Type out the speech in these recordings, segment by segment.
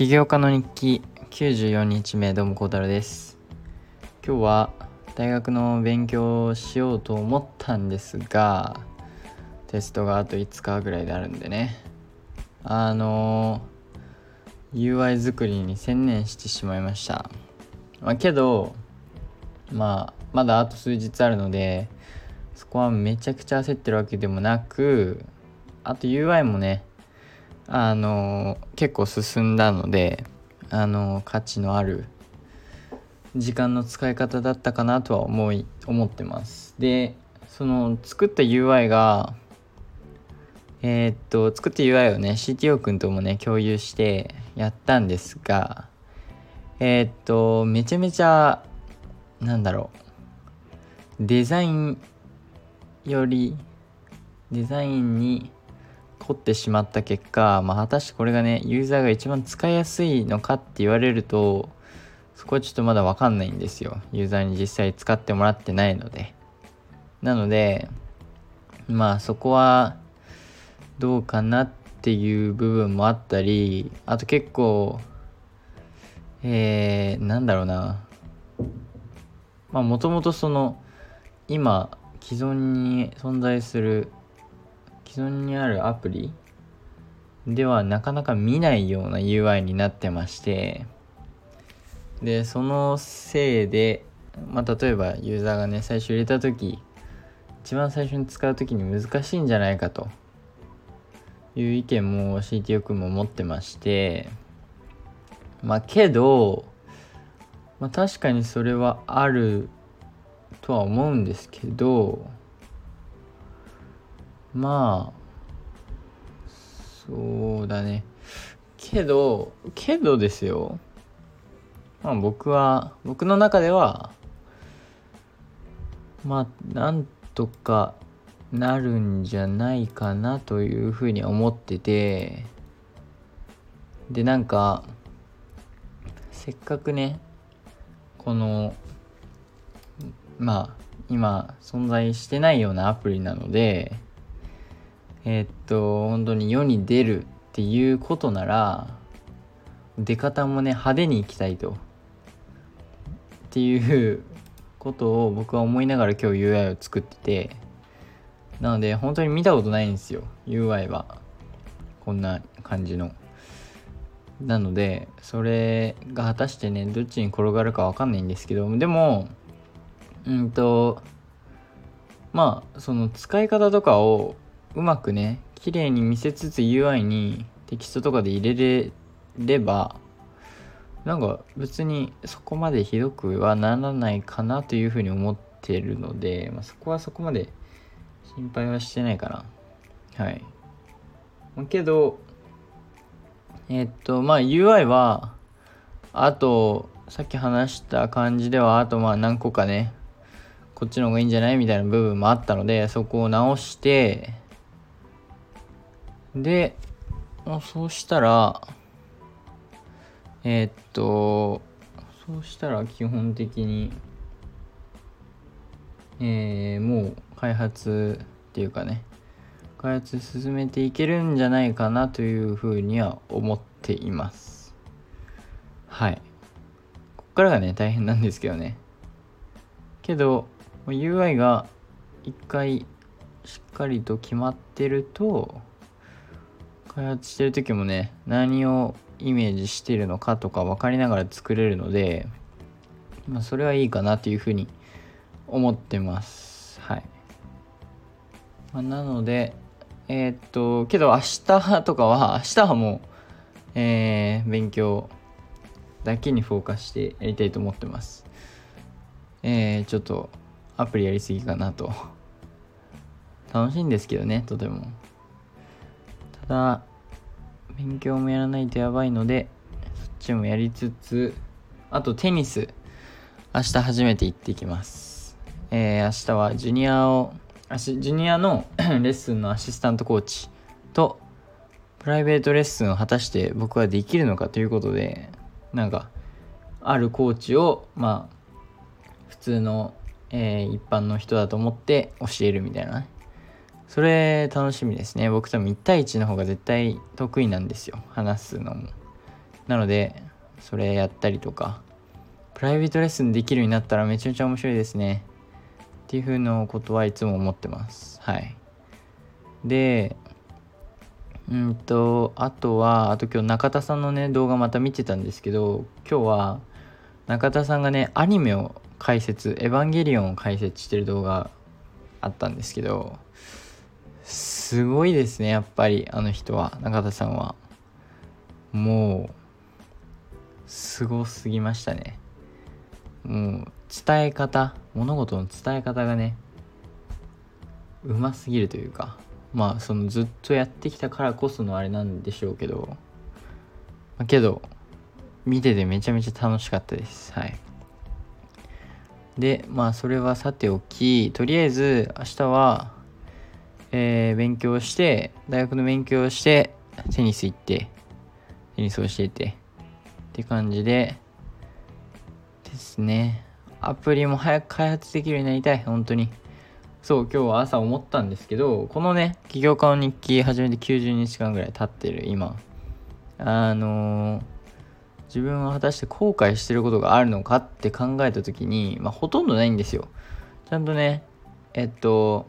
起業家の日記94日目どうも孝太郎です。今日は大学の勉強をしようと思ったんですがテストがあと5日ぐらいであるんでね。あの UI 作りに専念してしまいました。まあけどまあまだあと数日あるのでそこはめちゃくちゃ焦ってるわけでもなくあと UI もねあの結構進んだのであの価値のある時間の使い方だったかなとは思い思ってます。でその作った UI がえー、っと作った UI をね CTO 君ともね共有してやったんですがえー、っとめちゃめちゃなんだろうデザインよりデザインに凝ってしまった結果、まあ、果たしてこれがねユーザーが一番使いやすいのかって言われるとそこはちょっとまだ分かんないんですよ。ユーザーに実際使ってもらってないので。なのでまあそこはどうかなっていう部分もあったりあと結構えー、なんだろうな。まあもともとその今既存に存在する既存にあるアプリではなかなか見ないような UI になってましてでそのせいで、まあ、例えばユーザーがね最初入れた時一番最初に使う時に難しいんじゃないかという意見も CTO 君も持ってましてまあけど、まあ、確かにそれはあるとは思うんですけどまあそうだね。けどけどですよ。まあ僕は僕の中ではまあなんとかなるんじゃないかなというふうに思っててでなんかせっかくねこのまあ今存在してないようなアプリなのでえー、っと本当に世に出るっていうことなら出方もね派手に行きたいと。っていうことを僕は思いながら今日 UI を作ってて。なので本当に見たことないんですよ UI は。こんな感じの。なのでそれが果たしてねどっちに転がるか分かんないんですけどでもうんとまあその使い方とかをうまくね綺麗に見せつつ UI にテキストとかで入れれればなんか別にそこまでひどくはならないかなというふうに思ってるので、まあ、そこはそこまで心配はしてないかな。はい。けどえ、っとまあ UI はあとさっき話した感じではあとまあ何個かねこっちの方がいいんじゃない？みたいな部分もあったのでそこを直してでそうしたらえー、っとそうしたら基本的にえー、もう開発っていうかね開発進めていけるんじゃないかなというふうには思っています。はい。こっからがね大変なんですけどね。けど UI が一回しっかりと決まってると開発してる時もね何をイメージしてるのかとか分かりながら作れるので、まあ、それはいいかなというふうに思ってます。はい、まあ、なのでえー、っとけど明日とかは明日はもうえー、勉強だけにフォーカスしてやりたいと思ってます。えー、ちょっとアプリやりすぎかなと。楽しいんですけどねとても。だ勉強もやらないとやばいのでそっちもやりつつあとテニス明日初めて行ってきます。えー、明日はジュニアをジュニアの レッスンのアシスタントコーチとプライベートレッスンを果たして僕はできるのかということでなんかあるコーチをまあ普通のえー、一般の人だと思って教えるみたいなね。それ楽しみですね。僕多分1対1の方が絶対得意なんですよ。話すのも。なのでそれやったりとかプライベートレッスンできるようになったらめちゃめちゃ面白いですね。っていうふうなことはいつも思ってます。はい。でうんとあとはあと今日中田さんのね動画また見てたんですけど今日は中田さんがねアニメを解説「エヴァンゲリオン」を解説してる動画あったんですけどすごいですねやっぱりあの人は中田さんは。もうすごすぎましたね。もう伝え方物事の伝え方がねうますぎるというか。まあそのずっとやってきたからこそのあれなんでしょうけど。けど見ててめちゃめちゃ楽しかったです。はい。でまあそれはさておきとりあえず明日はえー、勉強して大学の勉強をしてテニス行ってテニスを教えてって感じでですね。アプリも早く開発できるようになりたい本当に。そう今日は朝思ったんですけどこのね起業家の日記始めて90日間ぐらい経ってる今。あのー、自分は果たして後悔してることがあるのかって考えた時にまあほとんどないんですよ。ちゃんとねえっと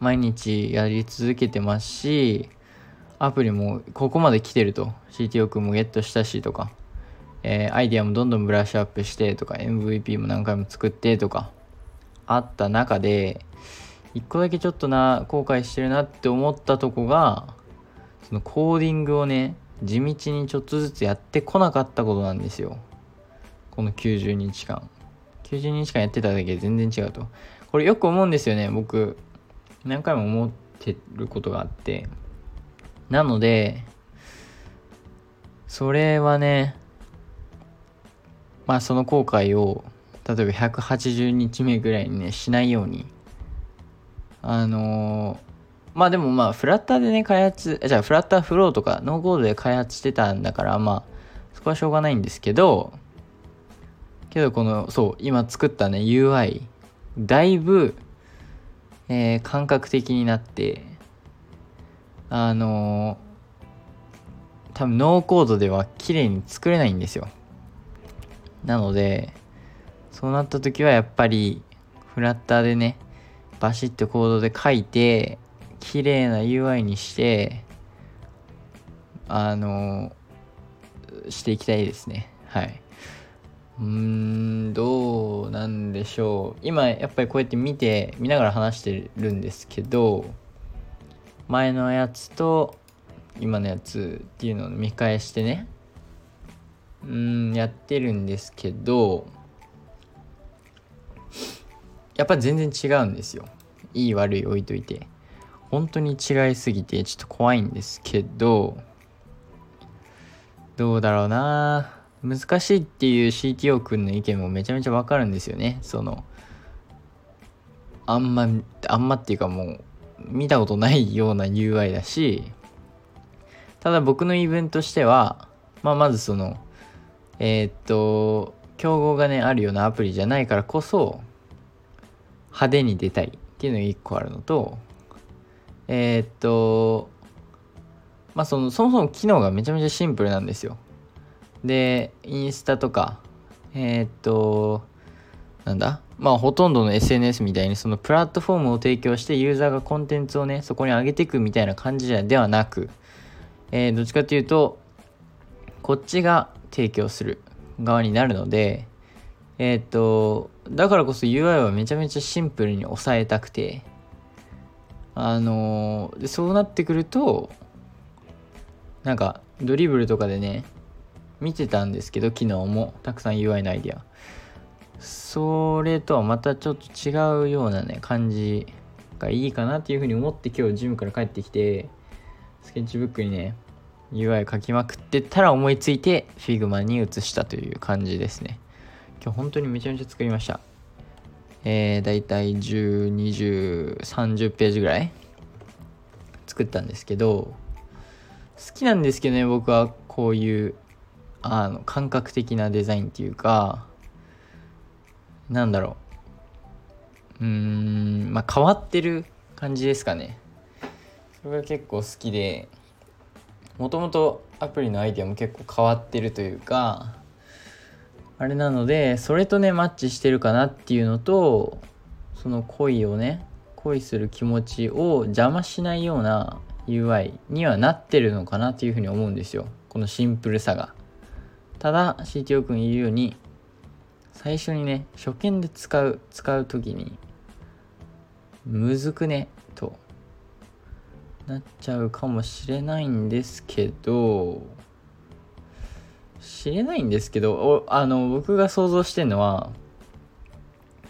毎日やり続けてますしアプリもここまで来てると CTO 君もゲットしたしとか、えー、アイディアもどんどんブラッシュアップしてとか MVP も何回も作ってとかあった中で一個だけちょっとな後悔してるなって思ったとこがそのコーディングをね地道にちょっとずつやってこなかったことなんですよ。この90日間。90日間やってただけで全然違うと。これよく思うんですよね僕。何回も思ってることがあってなのでそれはねまあその後悔を例えば180日目ぐらいにねしないようにあのー、まあでもまあフラッターでね開発じゃあフラッターフローとかノーコードで開発してたんだからまあそこはしょうがないんですけどけどこのそう今作ったね UI だいぶ、えー、感覚的になってあのー、多分ノーコードでは綺麗に作れないんですよ。なのでそうなった時はやっぱりフラッターでねバシッとコードで書いて綺麗な UI にしてあのしていきたいですね。はい。うーんどうなんでしょう。今やっぱりこうやって見て見ながら話してるんですけど前のやつと今のやつっていうのを見返してねうんやってるんですけどやっぱ全然違うんですよ。いい悪い置いといて。本当に違いすぎてちょっと怖いんですけどどうだろうな。難しいっていう CTO 君の意見もめちゃめちゃわかるんですよね。そのあんまあんまっていうかもう見たことないような UI だしただ僕の言い分としてはまあまずそのえー、っと競合がねあるようなアプリじゃないからこそ派手に出たいっていうのが1個あるのとえー、っとまあそのそもそも機能がめちゃめちゃシンプルなんですよ。でインスタとかえー、っとなんだ？まあほとんどの SNS みたいにそのプラットフォームを提供してユーザーがコンテンツをねそこに上げていくみたいな感じではなく、えー、どっちかっていうとこっちが提供する側になるのでえっ、とだからこそ UI はめちゃめちゃシンプルに抑えたくてあのー、でそうなってくるとなんかドリブルとかでね見てたんですけど昨日も。たくさん UI のアイディアそれとはまたちょっと違うようなね感じがいいかなっていうふうに思って今日ジムから帰ってきてスケッチブックにね UI 書きまくってたら思いついて Figma に移したという感じですね。今日本当にめちゃめちゃ作りました。えー、だいたい10、20、30ページぐらい作ったんですけど好きなんですけどね僕はこういうあの感覚的なデザインっていうかなんだろう。うんまあ変わってる感じですかね。それが結構好きでもともとアプリのアイデアも結構変わってるというかあれなのでそれとねマッチしてるかなっていうのとその恋をね恋する気持ちを邪魔しないような UI にはなってるのかなというふうに思うんですよ。このシンプルさが。ただ CTO 君言うように最初にね初見で使う使う時にむずくねとなっちゃうかもしれないんですけど知れないんですけどあの僕が想像してるのは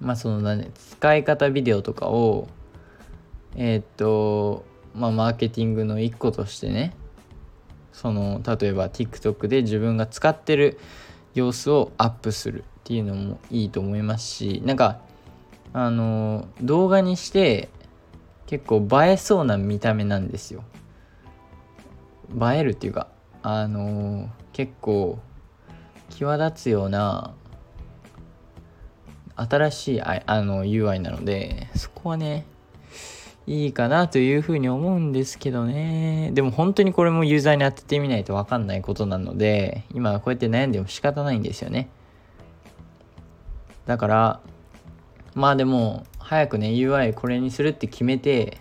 まあそのね使い方ビデオとかをえー、っとまあマーケティングの一個としてねその例えば TikTok で自分が使ってる様子をアップするっていうのもいいと思いますしなんかあの動画にして結構映えそうな見た目なんですよ。映えるっていうかあの結構際立つような新しいあの UI なのでそこはねいいかなというふうに思うんですけどね。でも本当にこれもユーザーに当ててみないと分かんないことなので今こうやって悩んでも仕方ないんですよね。だからまあでも早くね UI これにするって決めて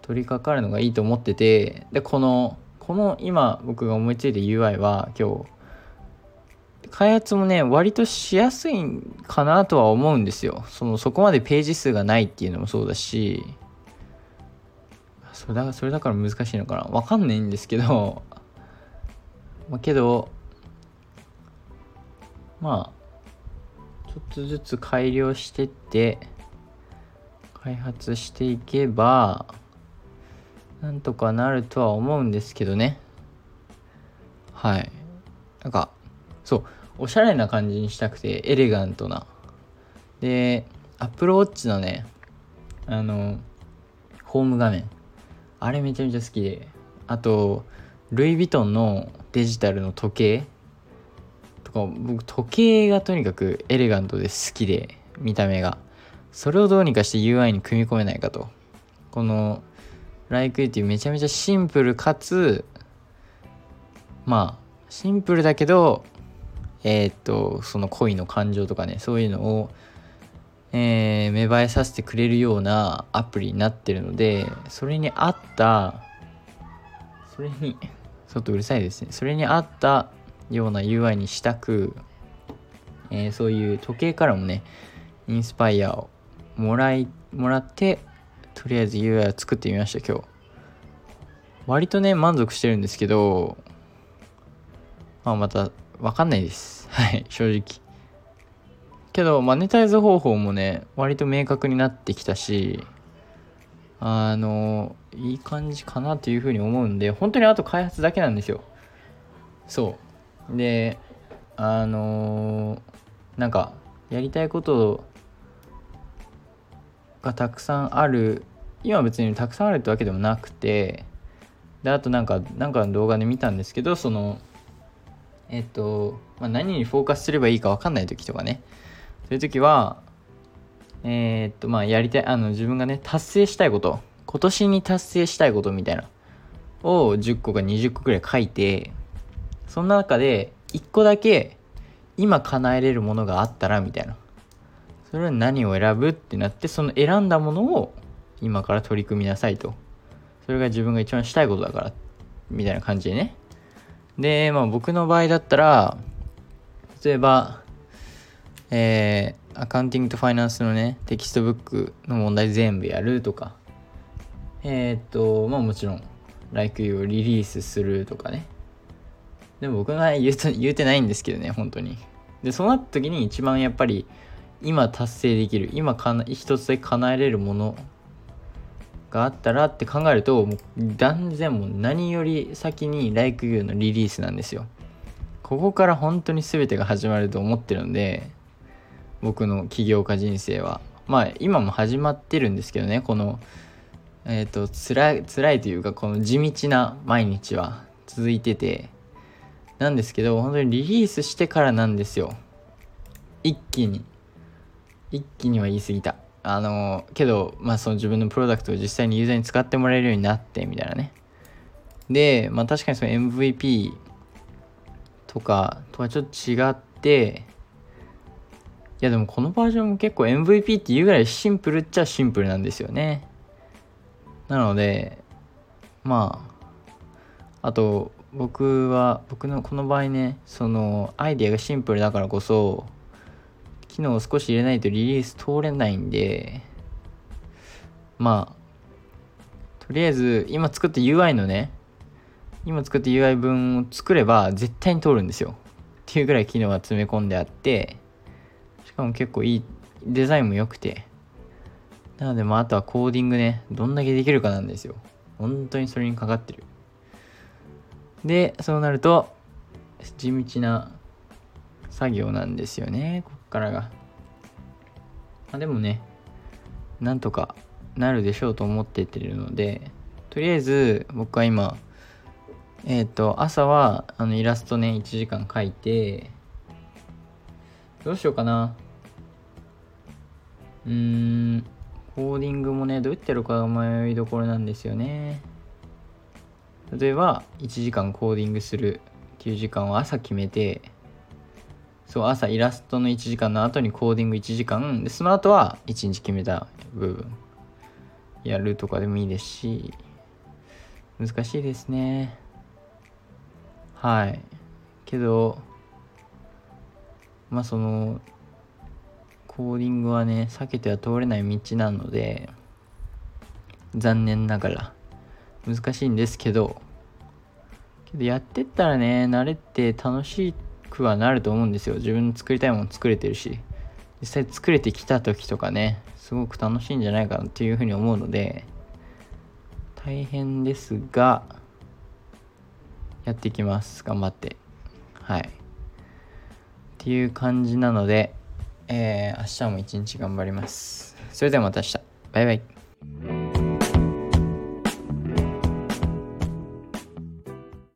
取り掛かるのがいいと思っててでこのこの今僕が思いついた UI は今日開発もね割としやすいかなとは思うんですよ。そのそこまでページ数がないっていうのもそうだしそれだそれだから難しいのかな。わかんないんですけど まあけどまあちょっとずつ改良してって開発していけばなんとかなるとは思うんですけどね。はい。なんかそうおしゃれな感じにしたくてエレガントな。でアップルウォッチのねあのホーム画面。あれめちゃめちゃ好きで。あとルイ・ヴィトンのデジタルの時計とか僕時計がとにかくエレガントで好きで見た目が。それをどうにかして UI に組み込めないかと。この Like You っていうめちゃめちゃシンプルかつまあシンプルだけどえー、っとその恋の感情とかねそういうのを、えー、芽生えさせてくれるようなアプリになってるのでそれに合ったそれに ちょっとうるさいですね。それに合ったような UI にしたく、えー、そういう時計からもねインスパイアをもらいもらってとりあえず UI を作ってみました今日。割とね満足してるんですけどまあまた分かんないです。はい正直。けどマネタイズ方法もね割と明確になってきたしあのいい感じかなというふうに思うんで本当にあと開発だけなんですよ。そう。であのなんかやりたいことがたくさんある今別にたくさんあるってわけでもなくてであとなんかなんかの動画で見たんですけどそのえっと、まあ、何にフォーカスすればいいか分かんない時とかね。そういう時はえー、っとまあやりたいあの自分がね達成したいこと今年に達成したいことみたいなを10個か20個くらい書いてその中で1個だけ今叶えれるものがあったらみたいな。それは何を選ぶってなってその選んだものを今から取り組みなさいと。それが自分が一番したいことだからみたいな感じでね。でまあ僕の場合だったら例えばえー、アカウンティングとファイナンスのねテキストブックの問題全部やるとか。えー、っとまあもちろん Like You をリリースするとかね。でも僕が言うと言うてないんですけどね本当に。でそうなった時に一番やっぱり今達成できる今かな一つで叶えれるものがあったらって考えるともう断然もう何より先に Like You のリリースなんですよ。ここから本当に全てが始まると思ってるので僕の起業家人生は。まあ今も始まってるんですけどねこのえっ、ー、と辛い辛いというかこの地道な毎日は続いてて。なんですけど本当にリリースしてからなんですよ。一気に。一気には言い過ぎた。あのけどまあその自分のプロダクトを実際にユーザーに使ってもらえるようになってみたいなね。で、まあ確かにその MVP とかとはちょっと違って、いやでもこのバージョンも結構 MVP っていうぐらいシンプルっちゃシンプルなんですよね。なので、まあ、あと僕は、僕のこの場合ね、そのアイディアがシンプルだからこそ、機能を少し入れないとリリース通れないんで、まあ、とりあえず今作った UI のね、今作った UI 文を作れば絶対に通るんですよ。っていうぐらい機能が詰め込んであって、かも結構いい、デザインも良くて。なのでまああとはコーディングね、どんだけできるかなんですよ。本当にそれにかかってる。で、そうなると、地道な作業なんですよね、こっからが。まあ、でもね、なんとかなるでしょうと思っててるので、とりあえず僕は今、えっ、ー、と、朝はあのイラストね、1時間描いて、どうしようかな。うーん、コーディングもね、どうやってやるかが迷いどころなんですよね。例えば、1時間コーディングするっていう時間を朝決めて、そう、朝イラストの1時間の後にコーディング1時間、で、その後は1日決めた部分やるとかでもいいですし、難しいですね。はい。けど、まあその、コーディングはね、避けては通れない道なので、残念ながら難しいんですけど、けどやってったらね、慣れて楽しくはなると思うんですよ。自分の作りたいもの作れてるし、実際作れてきた時とかね、すごく楽しいんじゃないかなっていうふうに思うので、大変ですが、やっていきます。頑張って。はい。っていう感じなので、えー、明日も一日頑張ります。それではまた明日。バイバイ。